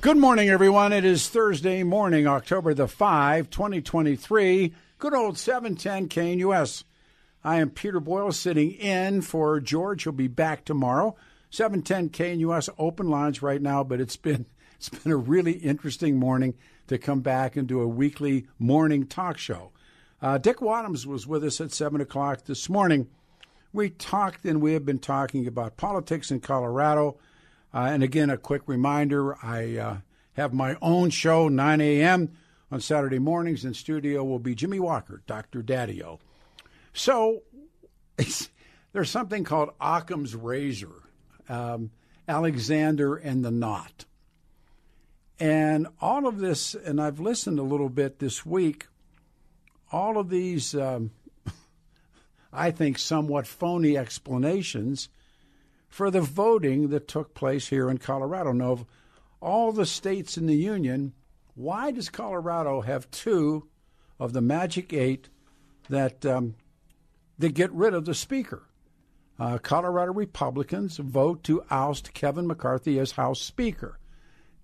Good morning, everyone. It is Thursday morning, October the 5, 2023. Good old 710 KNUS. I am Peter Boyle sitting in for George. He'll be back tomorrow. 710 KNUS open lines right now, but it's been it's been a really interesting morning to come back and do a weekly morning talk show. Uh, Dick Wadhams was with us at 7 o'clock this morning. We talked and we have been talking about politics in Colorado. Uh, and again, a quick reminder I uh, have my own show, 9 a.m. on Saturday mornings. In studio will be Jimmy Walker, Dr. Daddio. So there's something called Occam's Razor, um, Alexander and the Knot. And all of this, and I've listened a little bit this week, all of these, um, I think, somewhat phony explanations for the voting that took place here in Colorado. Now, of all the states in the Union, why does Colorado have two of the magic eight that um, that get rid of the speaker? Uh, Colorado Republicans vote to oust Kevin McCarthy as House Speaker.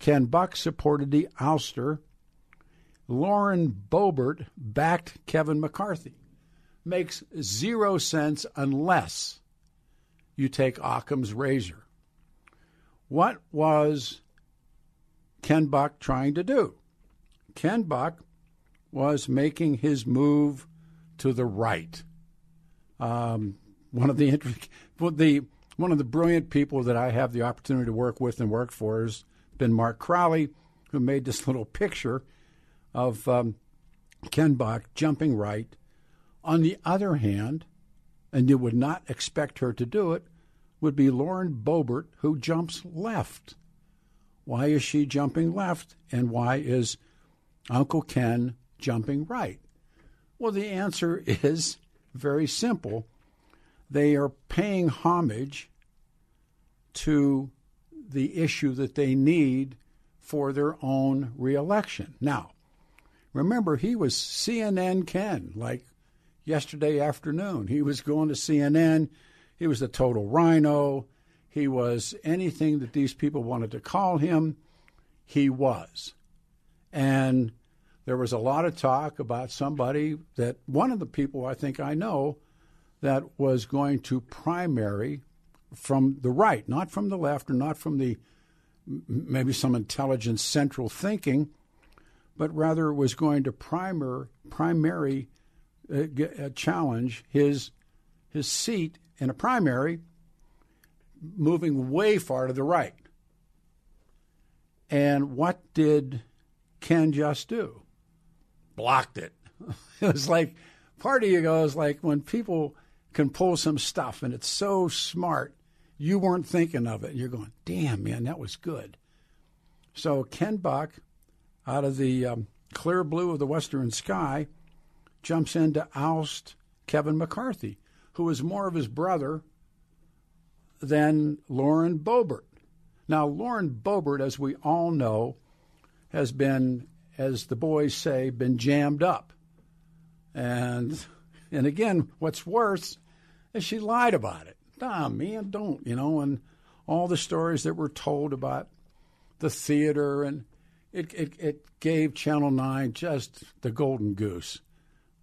Ken Buck supported the ouster. Lauren Boebert backed Kevin McCarthy. Makes zero sense unless you take Occam's razor. What was Ken Buck trying to do? Ken Buck was making his move to the right. Um, one of the, the one of the brilliant people that I have the opportunity to work with and work for has been Mark Crowley, who made this little picture of um, Ken Buck jumping right. On the other hand, and you would not expect her to do it, would be Lauren Boebert, who jumps left. Why is she jumping left? And why is Uncle Ken jumping right? Well, the answer is very simple. They are paying homage to the issue that they need for their own reelection. Now, remember, he was CNN Ken, like yesterday afternoon. He was going to CNN. He was the total rhino. He was anything that these people wanted to call him, he was. And there was a lot of talk about somebody that one of the people I think I know that was going to primary from the right, not from the left or not from the maybe some intelligent central thinking, but rather was going to primer primary uh, uh, challenge his his seat in a primary, moving way far to the right. And what did Ken just do? Blocked it. it was like part of you goes like when people can pull some stuff and it's so smart, you weren't thinking of it. You're going, damn, man, that was good. So Ken Buck, out of the um, clear blue of the western sky, jumps in to oust Kevin McCarthy, who is more of his brother than Lauren Boebert. Now, Lauren Boebert, as we all know, has been, as the boys say, been jammed up. And and again, what's worse is she lied about it. Nah, man, don't, you know, and all the stories that were told about the theater and it, it, it gave Channel 9 just the golden goose.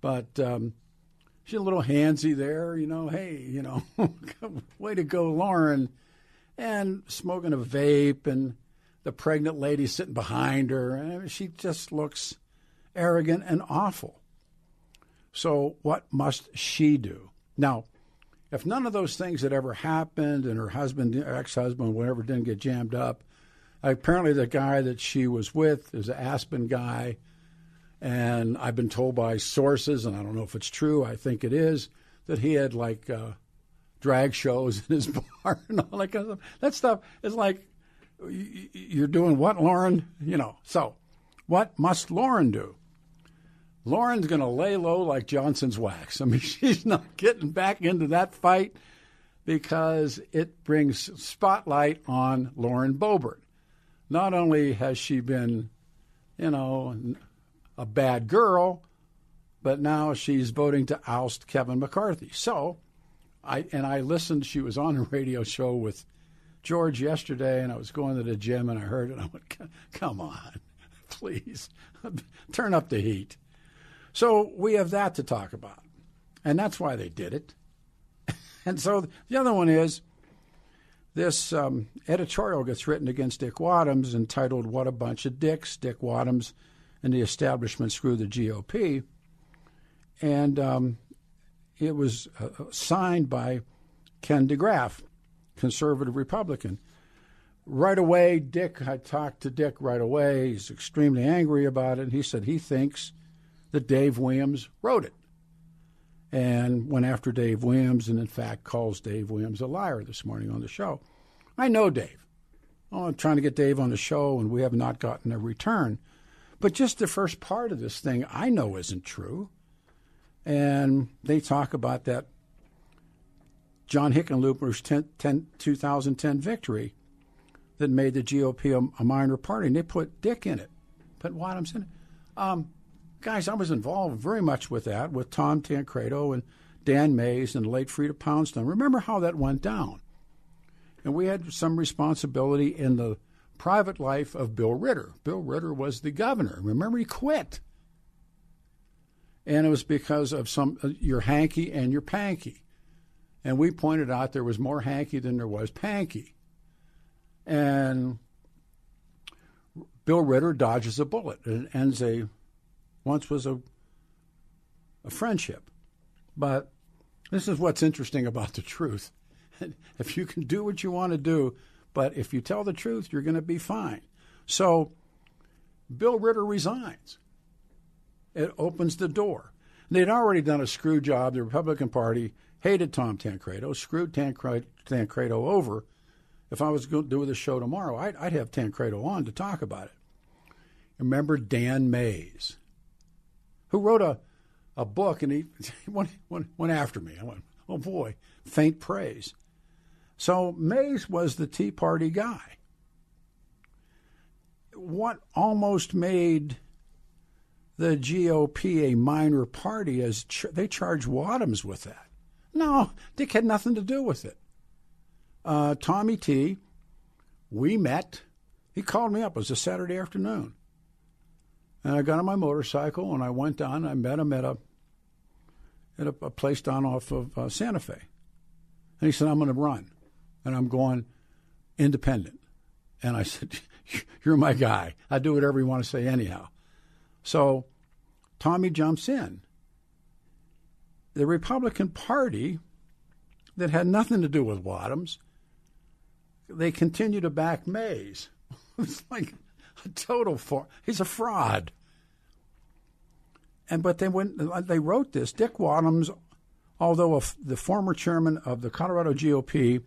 But um, she's a little handsy there, you know. Hey, you know, way to go, Lauren. And smoking a vape, and the pregnant lady sitting behind her. And she just looks arrogant and awful. So, what must she do? Now, if none of those things had ever happened and her husband, ex husband, whatever, didn't get jammed up, apparently the guy that she was with is an Aspen guy and I've been told by sources, and I don't know if it's true, I think it is, that he had like uh, drag shows in his bar and all that kind of stuff. That stuff is like, you're doing what, Lauren? You know, so what must Lauren do? Lauren's going to lay low like Johnson's wax. I mean, she's not getting back into that fight because it brings spotlight on Lauren Boebert. Not only has she been, you know, a bad girl, but now she's voting to oust Kevin McCarthy. So, I and I listened. She was on a radio show with George yesterday, and I was going to the gym and I heard it. I went, "Come on, please, turn up the heat." So we have that to talk about, and that's why they did it. and so the other one is this um, editorial gets written against Dick Wadhams entitled "What a Bunch of Dicks." Dick Wadhams and the establishment screw the GOP, and um, it was uh, signed by Ken DeGraff, conservative Republican. Right away, Dick, I talked to Dick right away. He's extremely angry about it. He said he thinks that Dave Williams wrote it and went after Dave Williams and, in fact, calls Dave Williams a liar this morning on the show. I know Dave. Oh, I'm trying to get Dave on the show, and we have not gotten a return. But just the first part of this thing I know isn't true. And they talk about that John Hickenlooper's 10, 10, 2010 victory that made the GOP a, a, minor party, and they put Dick in it, put Wadhams in it. Um, guys, I was involved very much with that, with Tom Tancredo and Dan Maes and the late Freda Poundstone. Remember how that went down. And we had some responsibility in the private life of Bill Ritter. Bill Ritter was the governor. Remember, he quit. And it was because of some uh, your hanky and your panky. And we pointed out there was more hanky than there was panky. And Bill Ritter dodges a bullet. and ends a once was a, a friendship. But this is what's interesting about the truth. if you can do what you want to do, but if you tell the truth, you're going to be fine. So Bill Ritter resigns. It opens the door. They'd already done a screw job. The Republican Party hated Tom Tancredo, screwed Tancredo over. If I was going to do the show tomorrow, I'd, I'd have Tancredo on to talk about it. Remember Dan Maes who wrote a, a book, and he, he went, went, went after me. I went, oh boy, faint praise. So Maes was the Tea Party guy. What almost made the GOP a minor party is ch- they charged Wadhams with that. No, Dick had nothing to do with it. Uh, Tommy T, we met. He called me up. It was a Saturday afternoon. And I got on my motorcycle and I went down. I met him at a at a, a place down off of uh, Santa Fe, and he said, "I'm going to run," and I'm going independent. And I said, "You're my guy. I do whatever you want to say, anyhow." So Tommy jumps in. The Republican Party, that had nothing to do with Wadhams, they continue to back Maes. it's like a total fraud. he's a fraud. And but they went they wrote this. Dick Wadhams, although the former chairman of the Colorado GOP,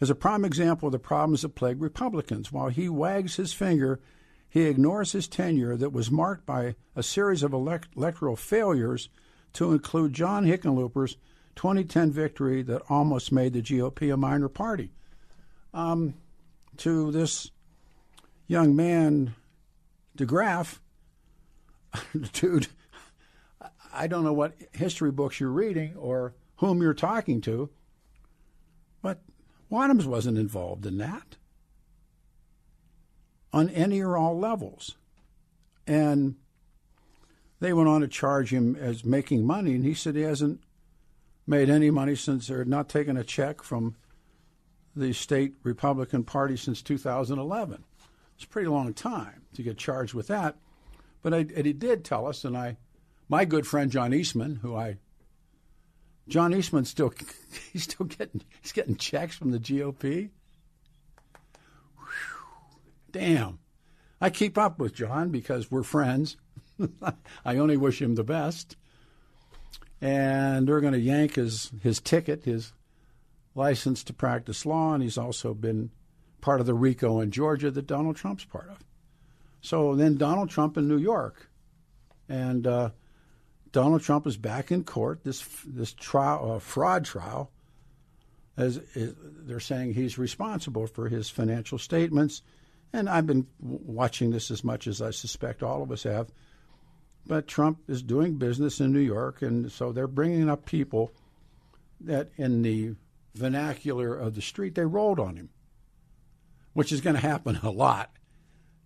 is a prime example of the problems that plague Republicans. While he wags his finger, he ignores his tenure that was marked by a series of elect- electoral failures, to include John Hickenlooper's 2010 victory that almost made the GOP a minor party. Um, to this young man, DeGraff, dude, I don't know what history books you're reading or whom you're talking to, Wadhams wasn't involved in that on any or all levels. And they went on to charge him as making money, and he said he hasn't made any money since they're not taking a check from the state Republican Party since 2011. It's a pretty long time to get charged with that. But I, he did tell us, and I, my good friend John Eastman, who I, John Eastman's still, he's still getting, he's getting checks from the GOP. Whew, damn. I keep up with John because we're friends. I only wish him the best. And they're going to yank his, his ticket, his licensed to practice law, and he's also been part of the RICO in Georgia that Donald Trump's part of. So then Donald Trump in New York, and uh, Donald Trump is back in court. This this trial, uh, fraud trial, as they're saying he's responsible for his financial statements, and I've been watching this as much as I suspect all of us have. But Trump is doing business in New York, and so they're bringing up people that, in the vernacular of the street, they rolled on him, which is going to happen a lot.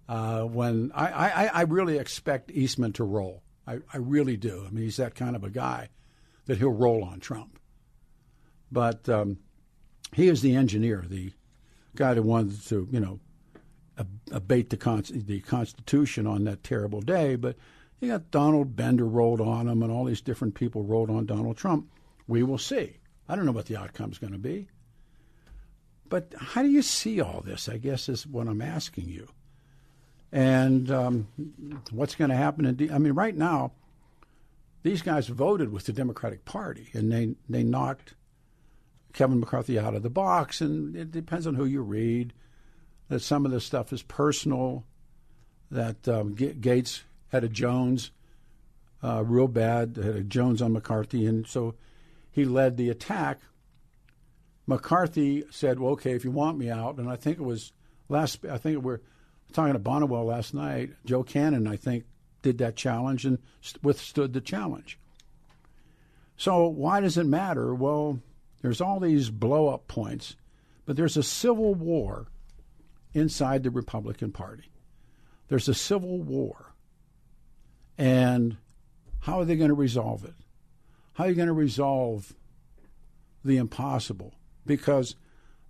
Uh, when I, I, I really expect Eastman to roll. I, I really do. I mean, he's that kind of a guy that he'll roll on Trump. But um, he is the engineer, the guy that wanted to, you know, abate the, con- the Constitution on that terrible day. But you got Donald Bender rolled on him, and all these different people rolled on Donald Trump. We will see. I don't know what the outcome is going to be. But how do you see all this? I guess is what I'm asking you. And um, what's going to happen? In D- I mean, right now, these guys voted with the Democratic Party, and they they knocked Kevin McCarthy out of the box. And it depends on who you read. That some of this stuff is personal. That um, G- Gaetz had a Jones, uh, real bad, had a Jones on McCarthy, and so he led the attack. McCarthy said, "Well, okay, if you want me out," and I think it was last. I think we're talking to Bonnewell last night. Joe Cannon, I think, did that challenge and withstood the challenge. So why does it matter? Well, there's all these blow up points, but there's a civil war inside the Republican Party. There's a civil war. And how are they going to resolve it? How are you going to resolve the impossible? Because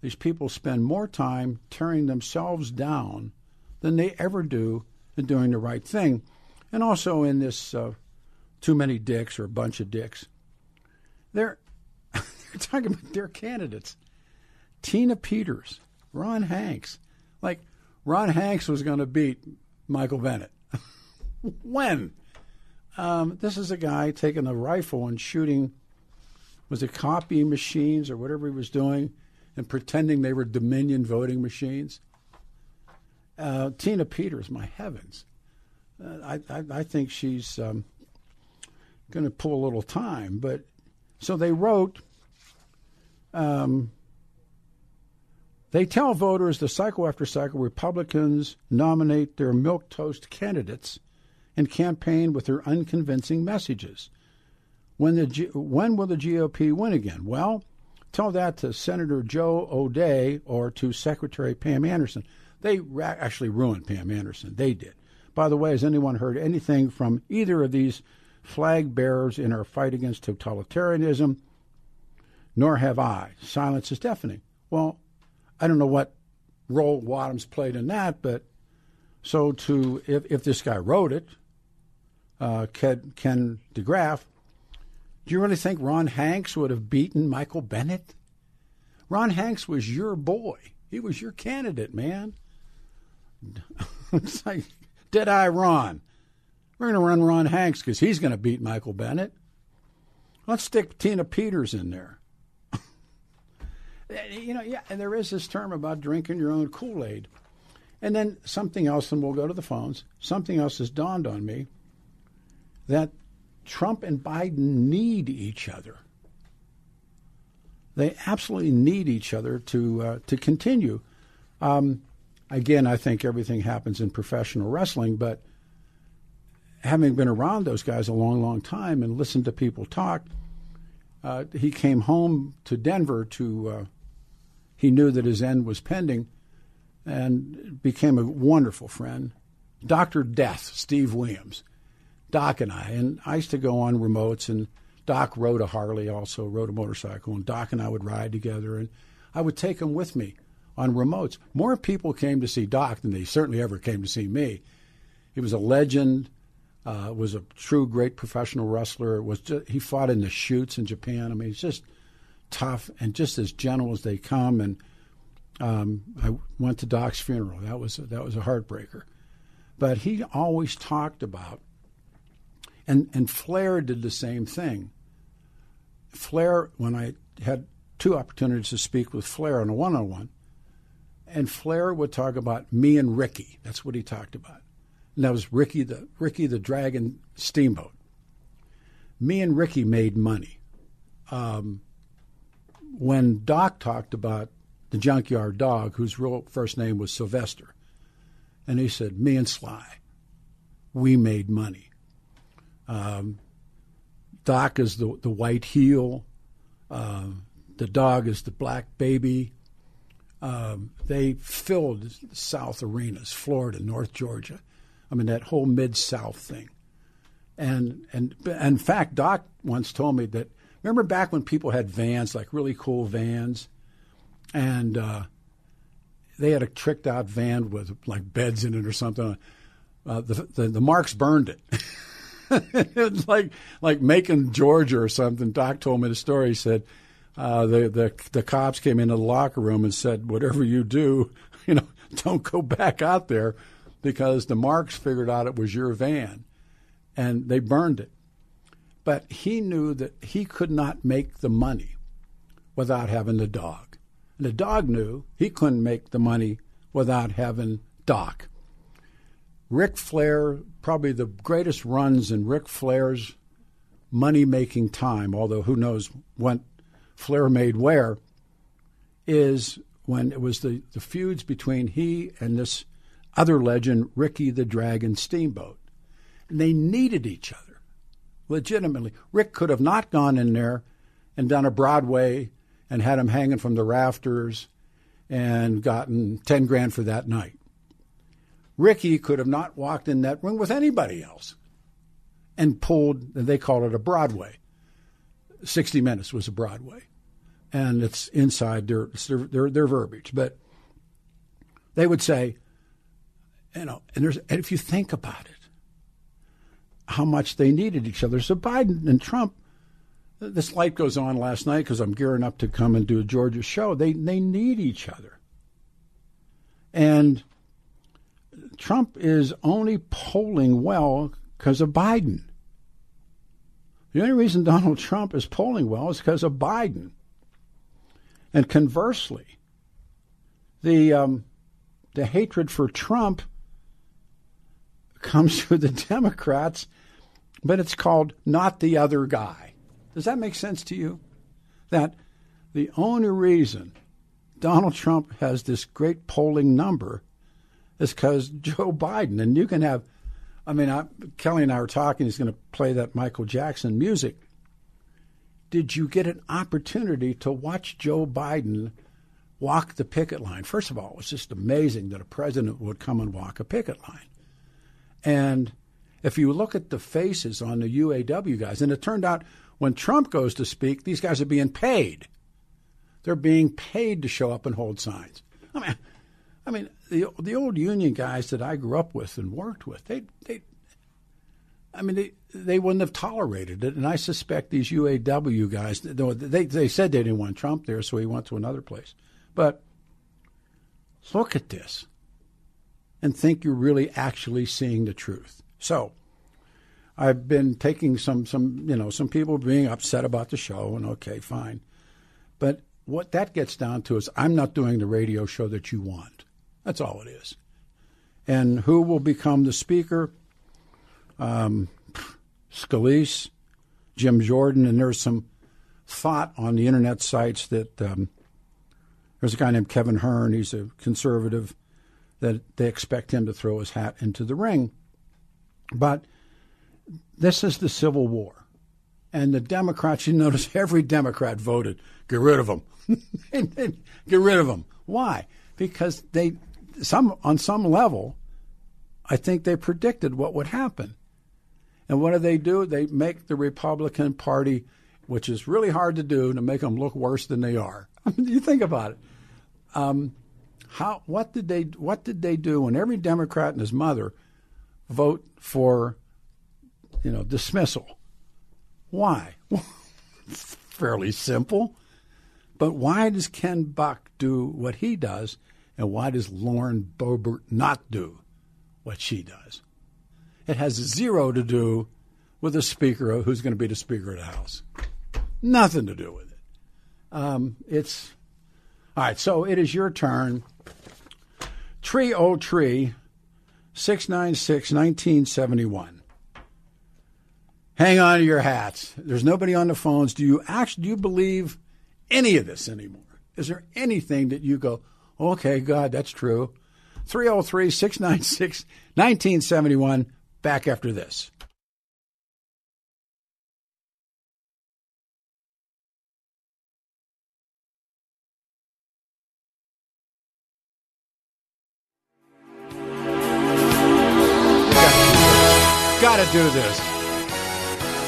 these people spend more time tearing themselves down than they ever do in doing the right thing. And also in this uh, too many dicks or a bunch of dicks. They're, they're talking about their candidates. Tina Peters, Ron Hanks. Like, Ron Hanks was going to beat Michael Bennet. when? Um, this is a guy taking a rifle and shooting, was it copy machines or whatever he was doing, and pretending they were Dominion voting machines. Uh, Tina Peters, my heavens. Uh, I, I, I, think she's um, going to pull a little time. But so they wrote, um, they tell voters the cycle after cycle Republicans nominate their milk toast candidates and campaign with their unconvincing messages. When the G- when will the GOP win again? Well, tell that to Senator Joe O'Dea or to Secretary Pam Anderson. They ra- actually ruined Pam Anderson. They did. By the way, has anyone heard anything from either of these flag bearers in our fight against totalitarianism? Nor have I. Silence is deafening. Well, I don't know what role Wadhams played in that, but so to if, if this guy wrote it, uh, Ken, Ken DeGraff, do you really think Ron Hanks would have beaten Michael Bennet? Ron Hanks was your boy. He was your candidate, man. it's like dead eye Ron. We're going to run Ron Hanks because he's going to beat Michael Bennet. Let's stick Tina Peters in there. you know, yeah, and there is this term about drinking your own Kool Aid. And then something else, and we'll go to the phones. Something else has dawned on me that Trump and Biden need each other. They absolutely need each other to uh, to continue. Um, again, I think everything happens in professional wrestling, but having been around those guys a long, long time and listened to people talk, uh, he came home to Denver to. Uh, he knew that his end was pending, and became a wonderful friend. Doctor Death, Steve Williams, Doc and I, and I used to go on remotes, and Doc rode a Harley, also rode a motorcycle, and Doc and I would ride together, and I would take him with me on remotes. More people came to see Doc than they certainly ever came to see me. He was a legend. Uh, was a true great professional wrestler. Was just, he fought in the shoots in Japan. I mean, he's just tough and just as gentle as they come. And um, I went to Doc's funeral. That was a, that was a heartbreaker. But he always talked about, and and Flair did the same thing. Flair, when I had two opportunities to speak with Flair on a one on one. And Flair would talk about me and Ricky. That's what he talked about. And that was Ricky the Ricky the Dragon Steamboat. Me and Ricky made money. Um, when Doc talked about the junkyard dog, whose real first name was Sylvester, and he said, "Me and Sly, we made money." Um, Doc is the the white heel. Uh, the dog is the black baby. Um, they filled South arenas, Florida, North Georgia. I mean that whole mid South thing. And and in fact, Doc once told me that remember back when people had vans, like really cool vans, and uh, they had a tricked out van with like beds in it or something. Uh, the, the the Marks burned it. it's like like Macon Georgia or something. Doc told me the story. He said uh, the the the cops came into the locker room and said, "Whatever you do, you know, don't go back out there," because the Marks figured out it was your van, and they burned it. But he knew that he could not make the money without having the dog. And the dog knew he couldn't make the money without having Doc. Ric Flair, probably the greatest runs in Ric Flair's money making time, although who knows what Flair made where, is when it was the, the feuds between he and this other legend, Ricky the Dragon Steamboat. And they needed each other, legitimately. Rick could have not gone in there and done a Broadway and had him hanging from the rafters and gotten 10 grand for that night. Ricky could have not walked in that ring with anybody else and pulled, they call it a Broadway. 60 Minutes was a Broadway. And it's inside their, their, their, verbiage. But they would say, you know, and, there's, and if you think about it, how much they needed each other. So Biden and Trump, this light goes on last night because I'm gearing up to come and do a Georgia show. They they need each other. And Trump is only polling well because of Biden. The only reason Donald Trump is polling well is because of Biden. And conversely, the um, the hatred for Trump comes to the Democrats, but it's called not the other guy. Does that make sense to you? That the only reason Donald Trump has this great polling number is because Joe Biden. And you can have, I mean, I, Kelly and I were talking, he's going to play that Michael Jackson music. Did you get an opportunity to watch Joe Biden walk the picket line? First of all, it was just amazing that a president would come and walk a picket line. And if you look at the faces on the UAW guys, and it turned out when Trump goes to speak, these guys are being paid. They're being paid to show up and hold signs. I mean, I mean, the the old union guys that I grew up with and worked with, they they, I mean, they they wouldn't have tolerated it, and I suspect these UAW guys, they they said they didn't want Trump there, so he went to another place. But look at this, and think you're really actually seeing the truth. So. I've been taking some, some, you know, some people being upset about the show, and okay, fine. But what that gets down to is I'm not doing the radio show that you want. That's all it is. And who will become the speaker? Um, Scalise, Jim Jordan, and there's some thought on the internet sites that um, there's a guy named Kevin Hern. He's a conservative that they expect him to throw his hat into the ring. But this is the Civil War. And the Democrats, you notice every Democrat voted, get rid of them. get rid of them. Why? Because they some on some level, I think they predicted what would happen. And what do they do? They make the Republican Party, which is really hard to do, to make them look worse than they are. You think about it. Um, how what did they what did they do when every Democrat and his mother vote for you know dismissal? Why? it's fairly simple. But why does Ken Buck do what he does and why does Lauren Boebert not do what she does? It has zero to do with the Speaker who's going to be the Speaker of the House. Nothing to do with it. Um, it's all right. So it is your turn. Tree O Tree, 696 1971. Hang on to your hats. There's nobody on the phones. Do you actually do you believe any of this anymore? Is there anything that you go, okay, God, that's true? 303 696 1971. Back after this. Got to do this.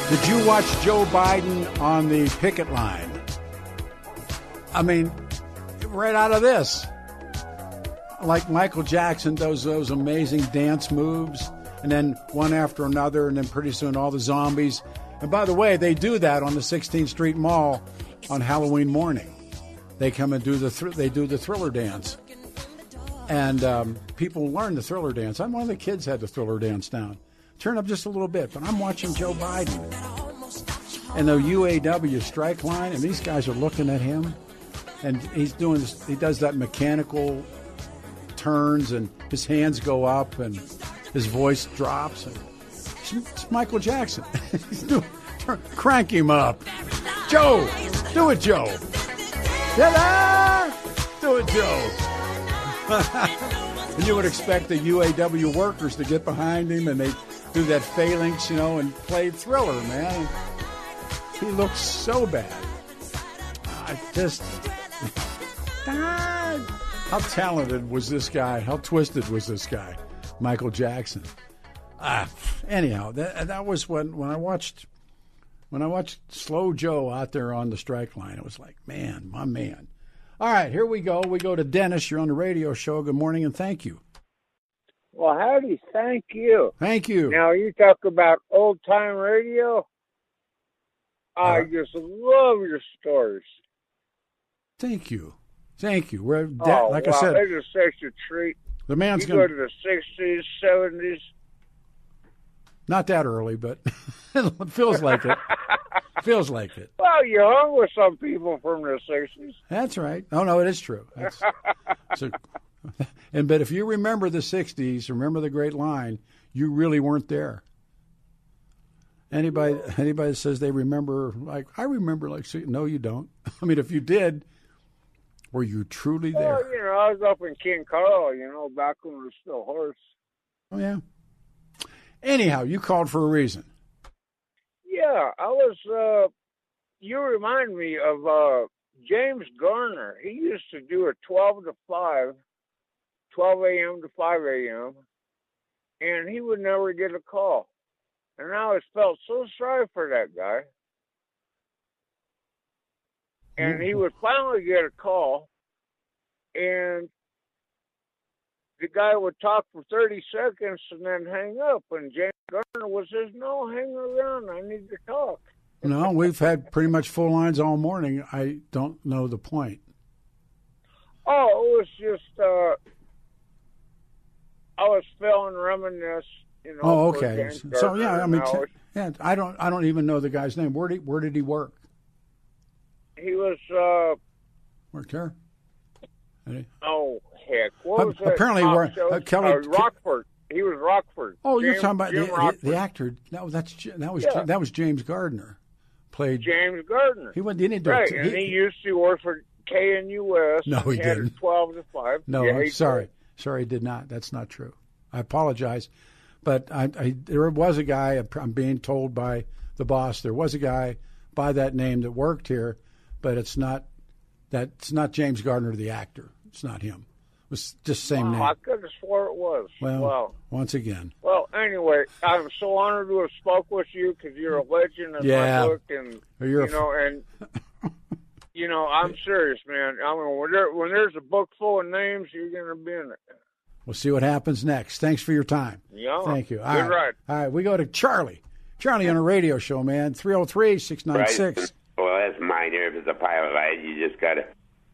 Did you watch Joe Biden on the picket line? I mean, right out of this. Like Michael Jackson does those amazing dance moves, and then one after another, and then pretty soon all the zombies. And by the way, they do that on the 16th Street Mall on Halloween morning. They come and do the thr- they do the thriller dance, and um, people learn the thriller dance. I'm one of the kids had the thriller dance down. Turn up just a little bit, but I'm watching Joe Biden and the UAW strike line, and these guys are looking at him, and he's doing this, he does that mechanical turns, and his hands go up, and his voice drops, and it's, it's Michael Jackson. Turn, crank him up, Joe, do it, Joe. Ta-da! Do it, Joe. and you would expect the UAW workers to get behind him, and they do that phalanx, you know, and play Thriller, man. He looks so bad. I just. How talented was this guy? How twisted was this guy? Michael Jackson. Ah, anyhow, that, that was when, when I watched when I watched Slow Joe out there on the strike line. It was like, man, my man. All right, here we go. We go to Dennis. You're on the radio show. Good morning and thank you. Well, howdy, thank you. Thank you. Now, you talk about old time radio. I Uh, just love your stories. Thank you. Thank you. We're, oh, like wow, I said, it's just such a treat. The man's You go going to the 60s, 70s. Not that early, but it feels like it. feels like it. Well, you hung with some people from the 60s. That's right. Oh no, it is true. That's, so, and but if you remember the '60s, remember the Great Line, you really weren't there. Anybody, anybody that says they remember, like I remember, like no, you don't. I mean, if you did, were you truly Well, there? you know, I was up in King Carl, you know, back when it was still horse. Oh yeah. Anyhow, you called for a reason. Yeah, I was. uh You remind me of uh James Garner. He used to do a twelve to five, 12 a.m. to five a.m., and he would never get a call. And I always felt so sorry for that guy. And he would finally get a call, and the guy would talk for 30 seconds and then hang up. And James Garner was says, "No, hang around. I need to talk." No, we've had pretty much full lines all morning. I don't know the point. Oh, it was just uh I was feeling reminisce, you know. Oh, okay. So yeah, I mean, I t- yeah, I don't, I don't even know the guy's name. Where did, where did he work? He was uh Worked here. Oh heck, what was that apparently where, uh, Kelly- uh, Rockford. He was Rockford. Oh, you're talking about the, the, the actor? No, that's that was Yeah. that was James Gardner. Played. James Gardner. He went. He didn't do right, it. and he used to work for KNUS. No, he didn't. Twelve to five. No, yeah, I'm sorry. did. Sorry, he did not. That's not true. I apologize, but I, I there was a guy. I'm being told by the boss there was a guy by that name that worked here, but it's not that it's not James Gardner, the actor. It's not him. It was just same Wow, I name. could have swore it was. Well, wow. once again, Well, anyway, I'm so honored to have spoke with you because you're a legend in Yeah. my book, and You're a you know, and you know, I'm serious, man. I mean, when, there, when there's a book full of names, you're gonna be in it. we'll see what happens next. Thanks for your time. Yeah. Thank you. All right. ride. All right, we go to Charlie. Charlie on a radio show, man. 303 696. Well, that's minor. If it's a pilot light, you just got to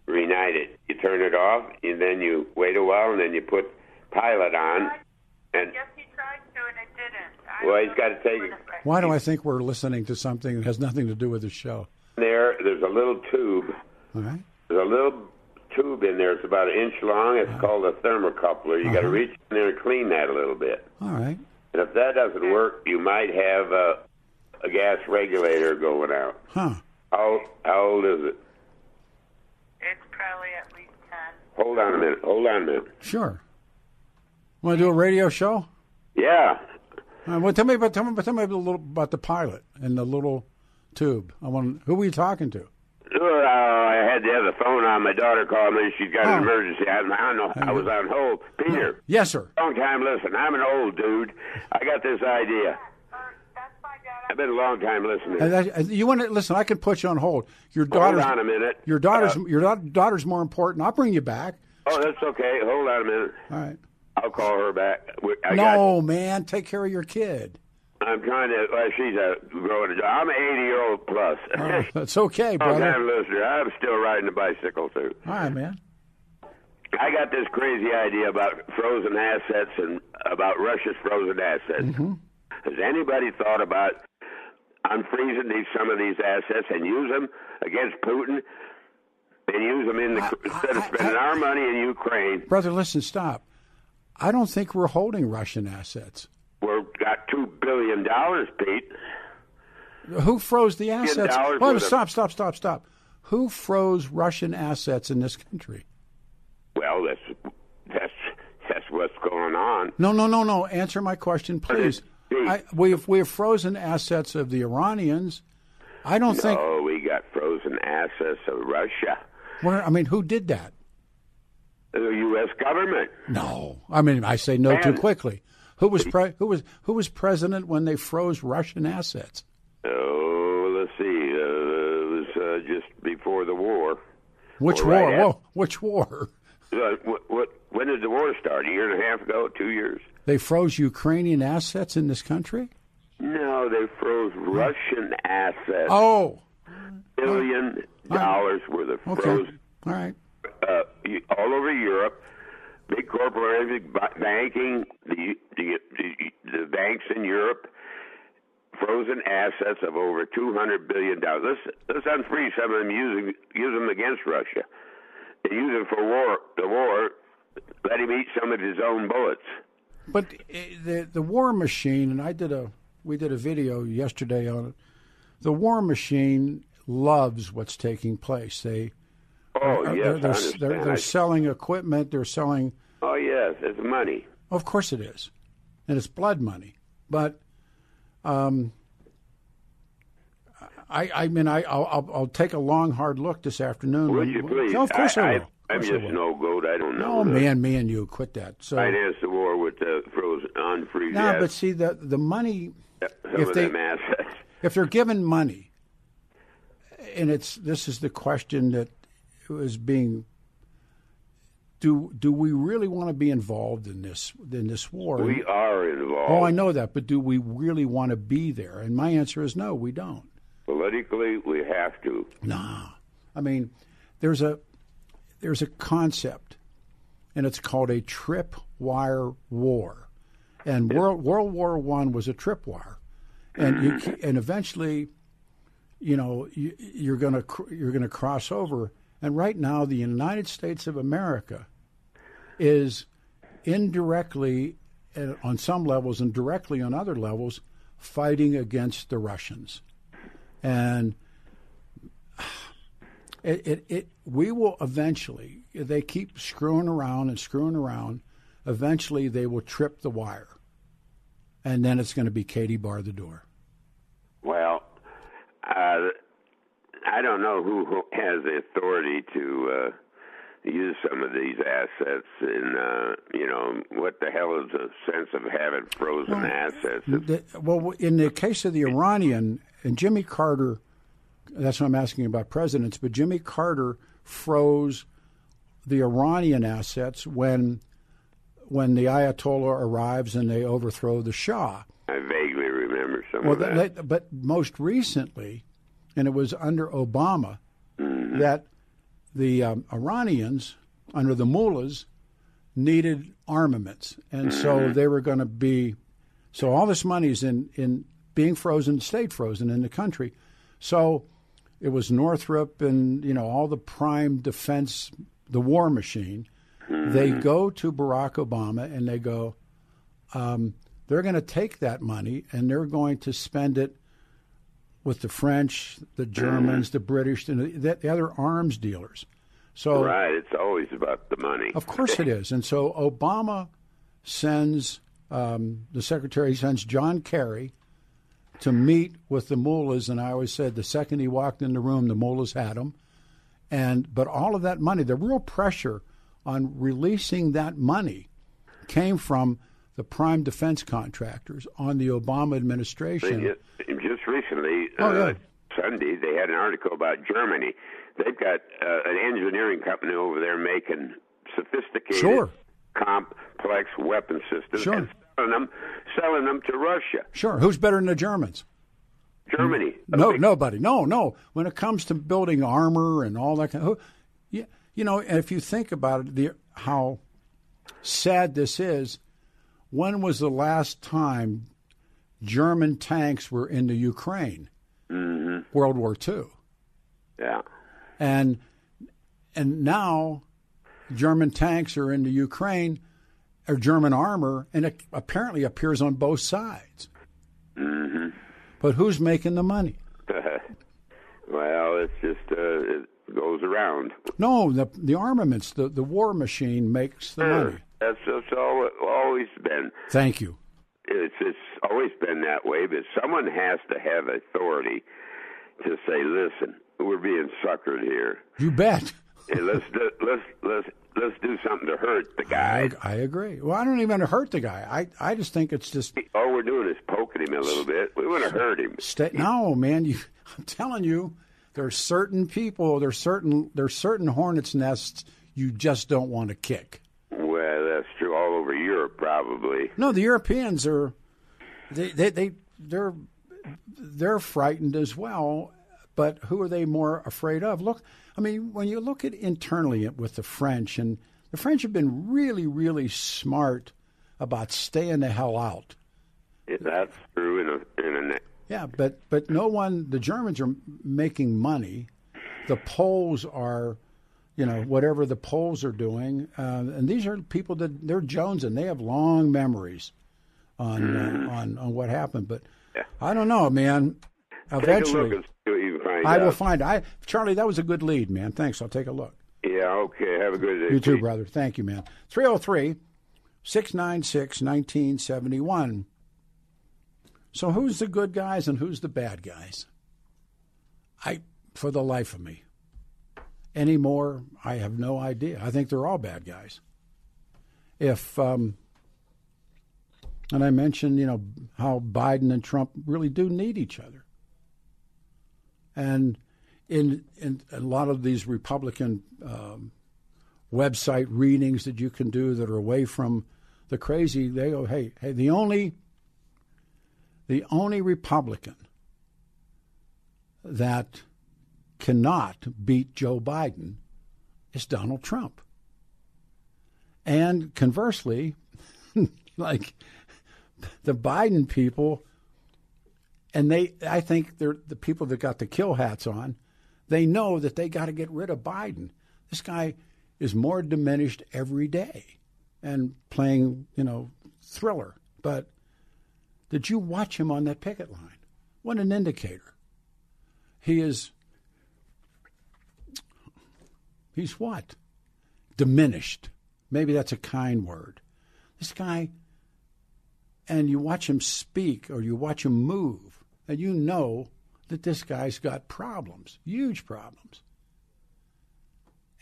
reignite it. You turn it off, and then you wait a while, and then you put pilot on. And Yes, he tried to, and it didn't. I well, he's got to take it it Why do I think we're listening to something that has nothing to do with the show? there. There's a little tube All right. There's a little tube in there. It's about an inch long. It's uh-huh. called a thermocoupler. You got to uh-huh. reach in there and clean that a little bit. All right. And if that doesn't work, you might have a, a gas regulator going out. Huh. How how old is it? It's probably at least 10. Hold on a minute. Hold on a minute. Sure. Want to do a radio show? Yeah. All right, well, tell me about tell me, tell me a little about the pilot and the little tube. I want. Who were you talking to? Uh, I had to have the phone on. My daughter called me. She's got Oh. an emergency. I, I don't know. I was on hold. Peter. Yes, sir. Long time listen. I'm an old dude. I got this idea. Or that's my dad. I've been a long time listening. You want to listen? I can put you on hold. Your daughter's Hold on a minute. your daughter's Uh, your daughter's more important. I'll bring you back. oh, that's okay. Hold on a minute. All right. I'll call her back. I got, no, man, take care of your kid. I'm trying to. Well, she's a growing. I'm 80 year old plus. Oh, that's okay, Long brother. time listener. I'm still riding a bicycle too. All right, man. I got this crazy idea about frozen assets and about Russia's frozen assets. Mm-hmm. Has anybody thought about unfreezing these some of these assets and use them against Putin and use them in the I- instead of spending I- our money in Ukraine? Brother, listen, stop. I don't think we're holding Russian assets. We've got two billion dollars, Pete. Who froze the assets? dollars Wait, worth of- stop, stop, stop, stop. Who froze Russian assets in this country? Well, that's that's that's what's going on. No, no, no, no. Answer my question, please. I, we have we have frozen assets of the Iranians. I don't think. Oh, we got frozen assets of Russia. Where, I mean, who did that? The U.S. government. No, I mean, I say no too quickly. Who was pre- who was who was president when they froze Russian assets? Oh, let's see. Uh, it was uh, just before the war. Which right war? at- Whoa, which war? Uh, what, what? When did the war start? A year and a half ago? Two years? They froze Ukrainian assets in this country. No, they froze Russian assets. Oh, Billion dollars worth of okay, frozen all right. uh, all over Europe. Big corporations, ba- banking, the, the the the banks in Europe, frozen assets of over two hundred billion dollars. Let's let's unfreeze some of them, using use them against Russia, and use them for war. The war, let him eat some of his own bullets. But uh, the the war machine, and I did a we did a video yesterday on it. The war machine loves what's taking place. They Oh uh, yes, they're, I they're, they're, they're selling equipment. They're selling. oh yes, it's money. Of course it is, and it's blood money. But um, I I mean I I'll, I'll, I'll take a long hard look this afternoon. Would you please? No, of course I, will. Of am I just will. no goat. I don't know. Oh the man, me and you quit that. So Finance the war with the frozen unfreeze. no, assets. but see the the money if they- if they're given money, and it's this is the question that is being do do we really want to be involved in this in this war? We are involved. oh, I know that, but do we really want to be there? And my answer is no, we don't. Politically, we have to. Nah, I mean, there's a there's a concept, and it's called a tripwire war, and World World War One was a tripwire, and you mm-hmm. and eventually, you know, you, you're gonna you're gonna cross over, and right now the United States of America is indirectly, on some levels, and directly on other levels, fighting against the Russians, and it, it, it we will eventually if they keep screwing around and screwing around. Eventually they will trip the wire. And then it's going to be katie bar the door. Well, uh, I don't know who, who has the authority to uh, use some of these assets, and uh, you know what the hell is the sense of having frozen assets? The- well in the case of the iranian and jimmy carter that's what i'm asking about presidents but jimmy carter froze the iranian assets when when the ayatollah arrives and they overthrow the shah I vaguely remember some Well, of that. that, but most recently, and it was under Obama, Mm-hmm. that the um, Iranians, under the mullahs, needed armaments, and Mm-hmm. so they were going to be. So all this money is in in being frozen, stayed frozen in the country. So it was Northrop and you know all the prime defense, the war machine. They go to Barack Obama and they go, um, they're going to take that money and they're going to spend it with the French, the Germans, the British, and the, the other arms dealers. So Right. It's always about the money. of course it is. And so Obama sends um, the secretary sends John Kerry to meet with the mullahs, and I always said the second he walked in the room, the mullahs had him. And but all of that money, the real pressure on releasing that money came from the prime defense contractors on the Obama administration. Just, just recently, Oh, yeah. uh, Sunday, they had an article about Germany. They've got uh, an engineering company over there making sophisticated, Sure. complex weapon systems Sure. and selling them, selling them to Russia, Sure, who's better than the Germans? Germany. No, nobody. No, no. When it comes to building armor and all that kind of, yeah, you know, if you think about it, the how sad this is. When was the last time German tanks were in the Ukraine? Mm-hmm. World War II, Yeah. and and now German tanks are in the Ukraine, or German armor, and it apparently appears on both sides. Mm-hmm. But who's making the money? well, it's just uh, it goes around. No, the the armaments, the, the war machine makes the money. That's, that's all, always been. Thank you. It's it's always been that way, but someone has to have authority to say, "Listen, we're being suckered here. You bet. Hey, let's let's let's let's do something to hurt the I, guy. I agree. Well, I don't even hurt the guy. I, I just think it's just All we're doing is poking him a little bit. We want to hurt him. stay. No, man. You, I'm telling you, there's certain people. There's certain there's certain hornets nests you just don't want to kick. Well, that's true all over Europe, probably. No, the Europeans are they they, they they're they're frightened as well. But who are they more afraid of? Look, I mean, when you look at internally with the French, and the French have been really, really smart about staying the hell out. Yeah, That's true in a in a Yeah, but but no one. The Germans are making money. The Poles are, you know, whatever the Poles are doing, uh, and these are people that they're Jones and they have long memories on uh, on on what happened. But I don't know, man. Take a Eventually, look and see what you can find I out. will find. I Charlie, that was a good lead, man. Thanks. I'll take a look. Yeah. Okay. Have a good day. You too, Pete. brother. Thank you, man. 303 696 1971. So, who's the good guys and who's the bad guys? I, for the life of me, anymore, I have no idea. I think they're all bad guys. If, um, and I mentioned, you know, how Biden and Trump really do need each other. And in, in a lot of these Republican um, website readings that you can do that are away from the crazy, they go, hey, hey, the only the only Republican that cannot beat Joe Biden is Donald Trump. And conversely, like the Biden people, and they, I think they're the people that got the kill hats on, they know that they got to get rid of Biden. This guy is more diminished every day and playing, you know, thriller. But did you watch him on that picket line? What an indicator. He is, he's what? Diminished. Maybe that's a kind word. This guy, and you watch him speak or you watch him move, and you know that this guy's got problems, huge problems.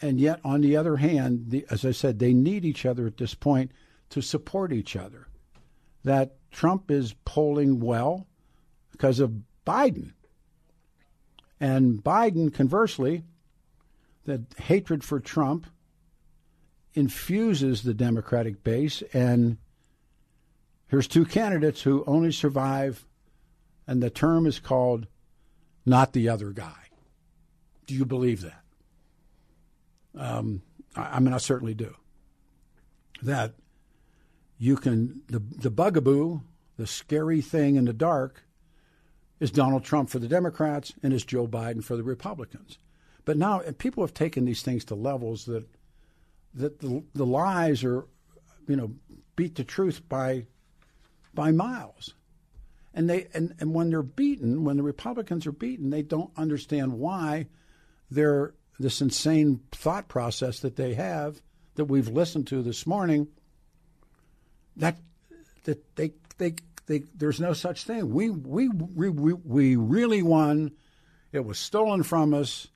And yet, on the other hand, the, as I said, they need each other at this point to support each other. That Trump is polling well because of Biden. And Biden, conversely, that hatred for Trump infuses the Democratic base. And here's two candidates who only survive, and the term is called not the other guy. Do you believe that? Um, I, I mean, I certainly do. That you can, the, the bugaboo, the scary thing in the dark, is Donald Trump for the Democrats and is Joe Biden for the Republicans. But now people have taken these things to levels that that the, the lies are, you know, beat the truth by by miles. And they and, and when they're beaten, when the Republicans are beaten, they don't understand why they're this insane thought process that they have that we've listened to this morning. That that they they, they there's no such thing. We we we we really won. It was stolen from us.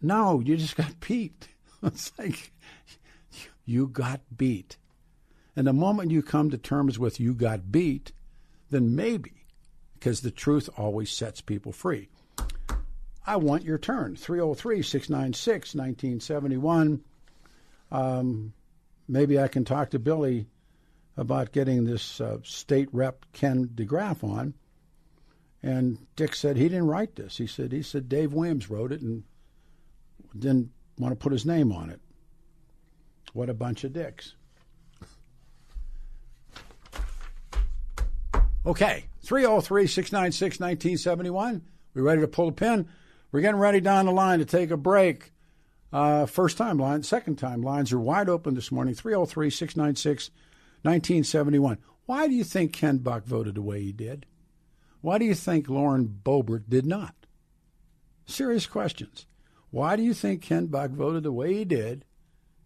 No, you just got beat. It's like you got beat. And the moment you come to terms with you got beat, then maybe, because the truth always sets people free. I want your turn. 303 696 1971. Um, maybe I can talk to Billy about getting this uh, state rep Ken DeGraaf on. And Dick said he didn't write this. He said he said Dave Williams wrote it and didn't want to put his name on it. What a bunch of dicks. Okay, 303 696 1971. We ready to pull the pin? We're getting ready down the line to take a break. Uh, first time line, second time lines are wide open this morning 303 696 1971. Why do you think Ken Buck voted the way he did? Why do you think Lauren Boebert did not? Serious questions. Why do you think Ken Buck voted the way he did?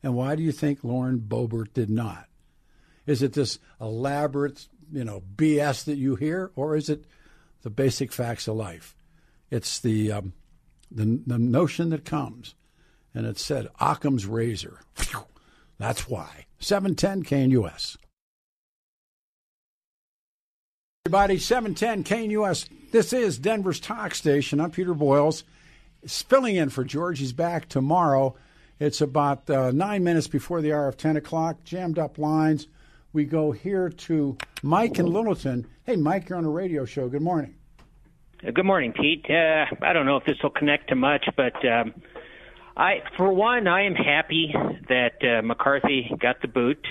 And why do you think Lauren Boebert did not? Is it this elaborate you know BS that you hear, or is it the basic facts of life? It's the um, the, the notion that comes, and it said Occam's razor. That's why. Seven ten KNUS. Everybody, 710 KNUS. This is Denver's talk station. I'm Peter Boyles. filling in for George. He's back tomorrow. It's about uh, nine minutes before the hour of 10 o'clock. Jammed up lines we go here to Mike in Littleton. Hey, Mike, you're on a radio show. Good morning. Uh, good morning, Pete. Uh, I don't know if this will connect to much, but um, I, for one, I am happy that uh, McCarthy got the boot.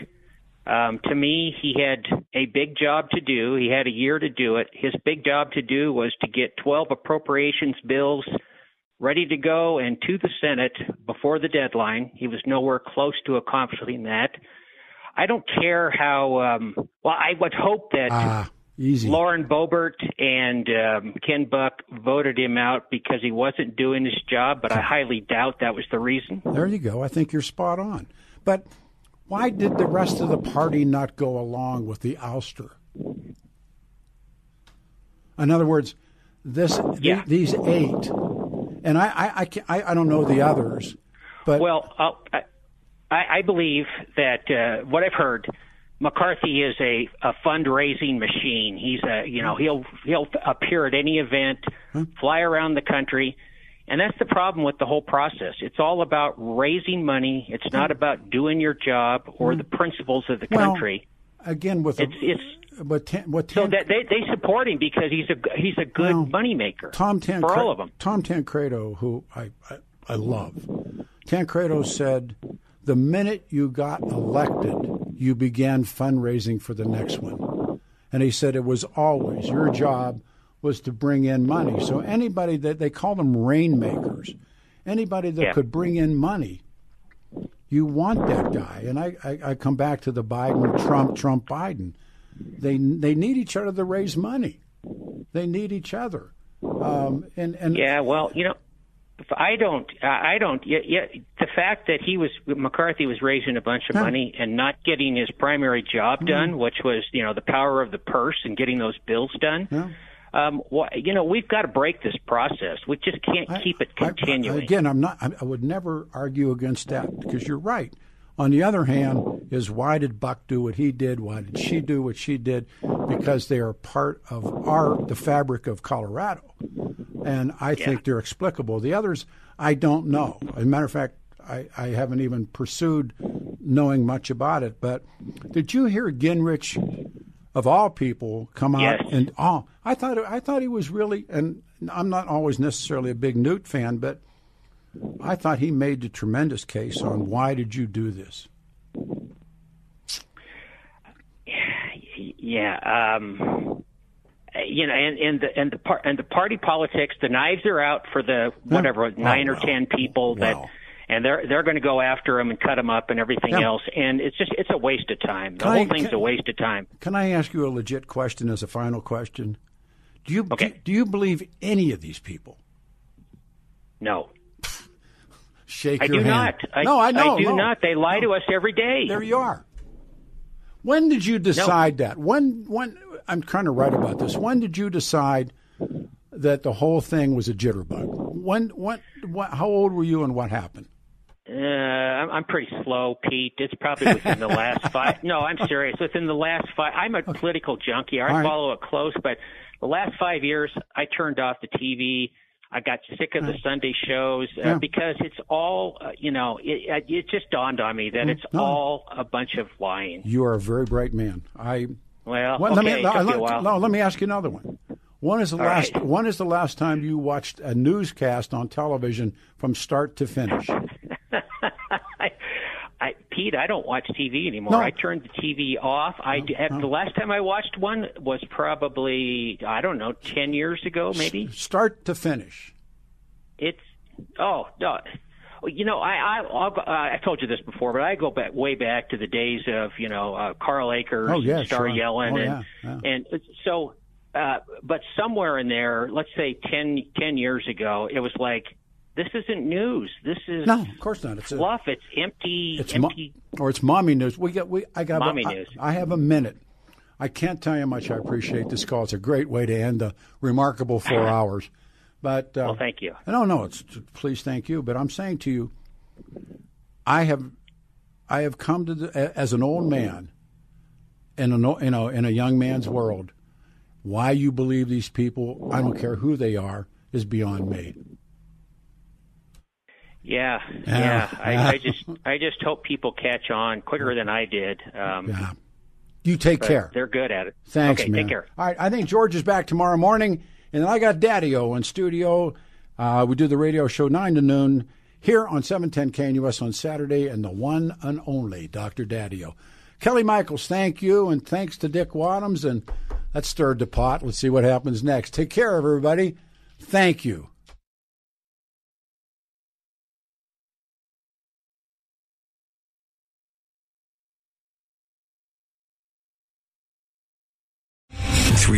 Um, to me, he had a big job to do. He had a year to do it. His big job to do was to get 12 appropriations bills ready to go and to the Senate before the deadline. He was nowhere close to accomplishing that. I don't care how. Um, well, I would hope that ah, easy. Lauren Boebert and um, Ken Buck voted him out because he wasn't doing his job, but I highly doubt that was the reason. There you go. I think you're spot on. But why did the rest of the party not go along with the ouster? In other words, this yeah. these eight, and I I, I, I don't know the others, but well, i I, I believe that uh, what I've heard, McCarthy is a, a fundraising machine. He's a you know he'll he'll appear at any event, hmm. fly around the country, and that's the problem with the whole process. It's all about raising money. It's not hmm. about doing your job or hmm. the principles of the country. Well, again, with it's, a, it's but ten, what so that they they support him because he's a he's a good well, moneymaker. Tom Tancredo, for all of them. Tom Tancredo, who I, I I love, Tancredo said the minute you got elected, you began fundraising for the next one. And he said it was always your job was to bring in money. So anybody that they call them rainmakers, anybody that yeah. could bring in money, you want that guy. And I, I, I come back to the Biden, Trump, Trump, Biden. They they need each other to raise money. They need each other. Um, and and yeah, well, you know, I don't, I don't. Yeah, yeah, the fact that he was McCarthy was raising a bunch of money and not getting his primary job mm-hmm. done, which was you know the power of the purse and getting those bills done. Um, you know, we've got to break this process. We just can't I, keep it continuing. I, I, again, I'm not. I would never argue against that because you're right. On the other hand, is why did Buck do what he did? Why did she do what she did? Because they are part of our the fabric of Colorado and I yeah. think they're explicable. The others, I don't know. As a matter of fact, I, I haven't even pursued knowing much about it. But did you hear Gingrich, of all people, come out yes. and oh, I thought I thought he was really, and I'm not always necessarily a big Newt fan, but I thought he made a tremendous case on why did you do this. Yeah. Um, you know, and and the and the par- and the party politics, the knives are out for the whatever nine or wow. ten people that, and they're they're going to go after them and cut them up and everything else, and it's just it's a waste of time. The Can I- whole thing's can- a waste of time. Can I ask you a legit question as a final question? Do you Okay. do, do you believe any of these people? No, Shake I your do hand. not. I, no, I know. do no. not. They lie to us every day. There you are. When did you decide that? When when I'm trying to write about this. When did you decide that the whole thing was a jitterbug? When when what, how old were you and what happened? Uh, I'm, I'm pretty slow, Pete. It's probably within the last five. No, I'm serious. Within the last five, I'm a political junkie. I All right. follow it close, but the last five years, I turned off the TV. I got sick of the Sunday shows uh, Yeah. because it's all, uh, you know, it, it just dawned on me that it's Mm, no. all a bunch of lying. You are a very bright man. I Well, well, okay, let me let, you a while. no, let me ask you another one. When is the All last right. when is the last time you watched a newscast on television from start to finish? I, I, Pete, I don't watch TV anymore. No. I turned the TV off. I the last time I watched one was probably I don't know ten years ago, maybe. Start to finish. It's oh no. You know, I I I'll, uh, I told you this before, but I go back way back to the days of you know uh, Carl Akers, Oh, yeah, Starr sure. Yelland, Oh, and yeah, and so. Uh, but somewhere in there, let's say 10, 10 years ago, it was like, this isn't news. This is No, of course not. It's a, fluff. It's empty, It's mo- empty. or it's mommy news. We got we. I got Mommy I, news. I have a minute. I can't tell you how much I appreciate this call. It's a great way to end a remarkable four hours. But uh, well, thank you. no, no, it's please thank you. But I'm saying to you, I have, I have come to the, as an old man, in a you know in a young man's world. Why you believe these people? I don't care who they are. Is beyond me. Yeah, Yeah. yeah. I, I just, I just hope people catch on quicker than I did. Um, Yeah. You take care. They're good at it. Thanks, okay, man. take care. All right, I think George is back tomorrow morning, and then I got Daddy-O in studio. Uh, we do the radio show 9 to noon here on 710 KNUS on Saturday, and the one and only Dr. Daddy-O. Kelly Michaels, thank you, and thanks to Dick Wadhams, and that stirred the pot. Let's see what happens next. Take care, everybody. Thank you.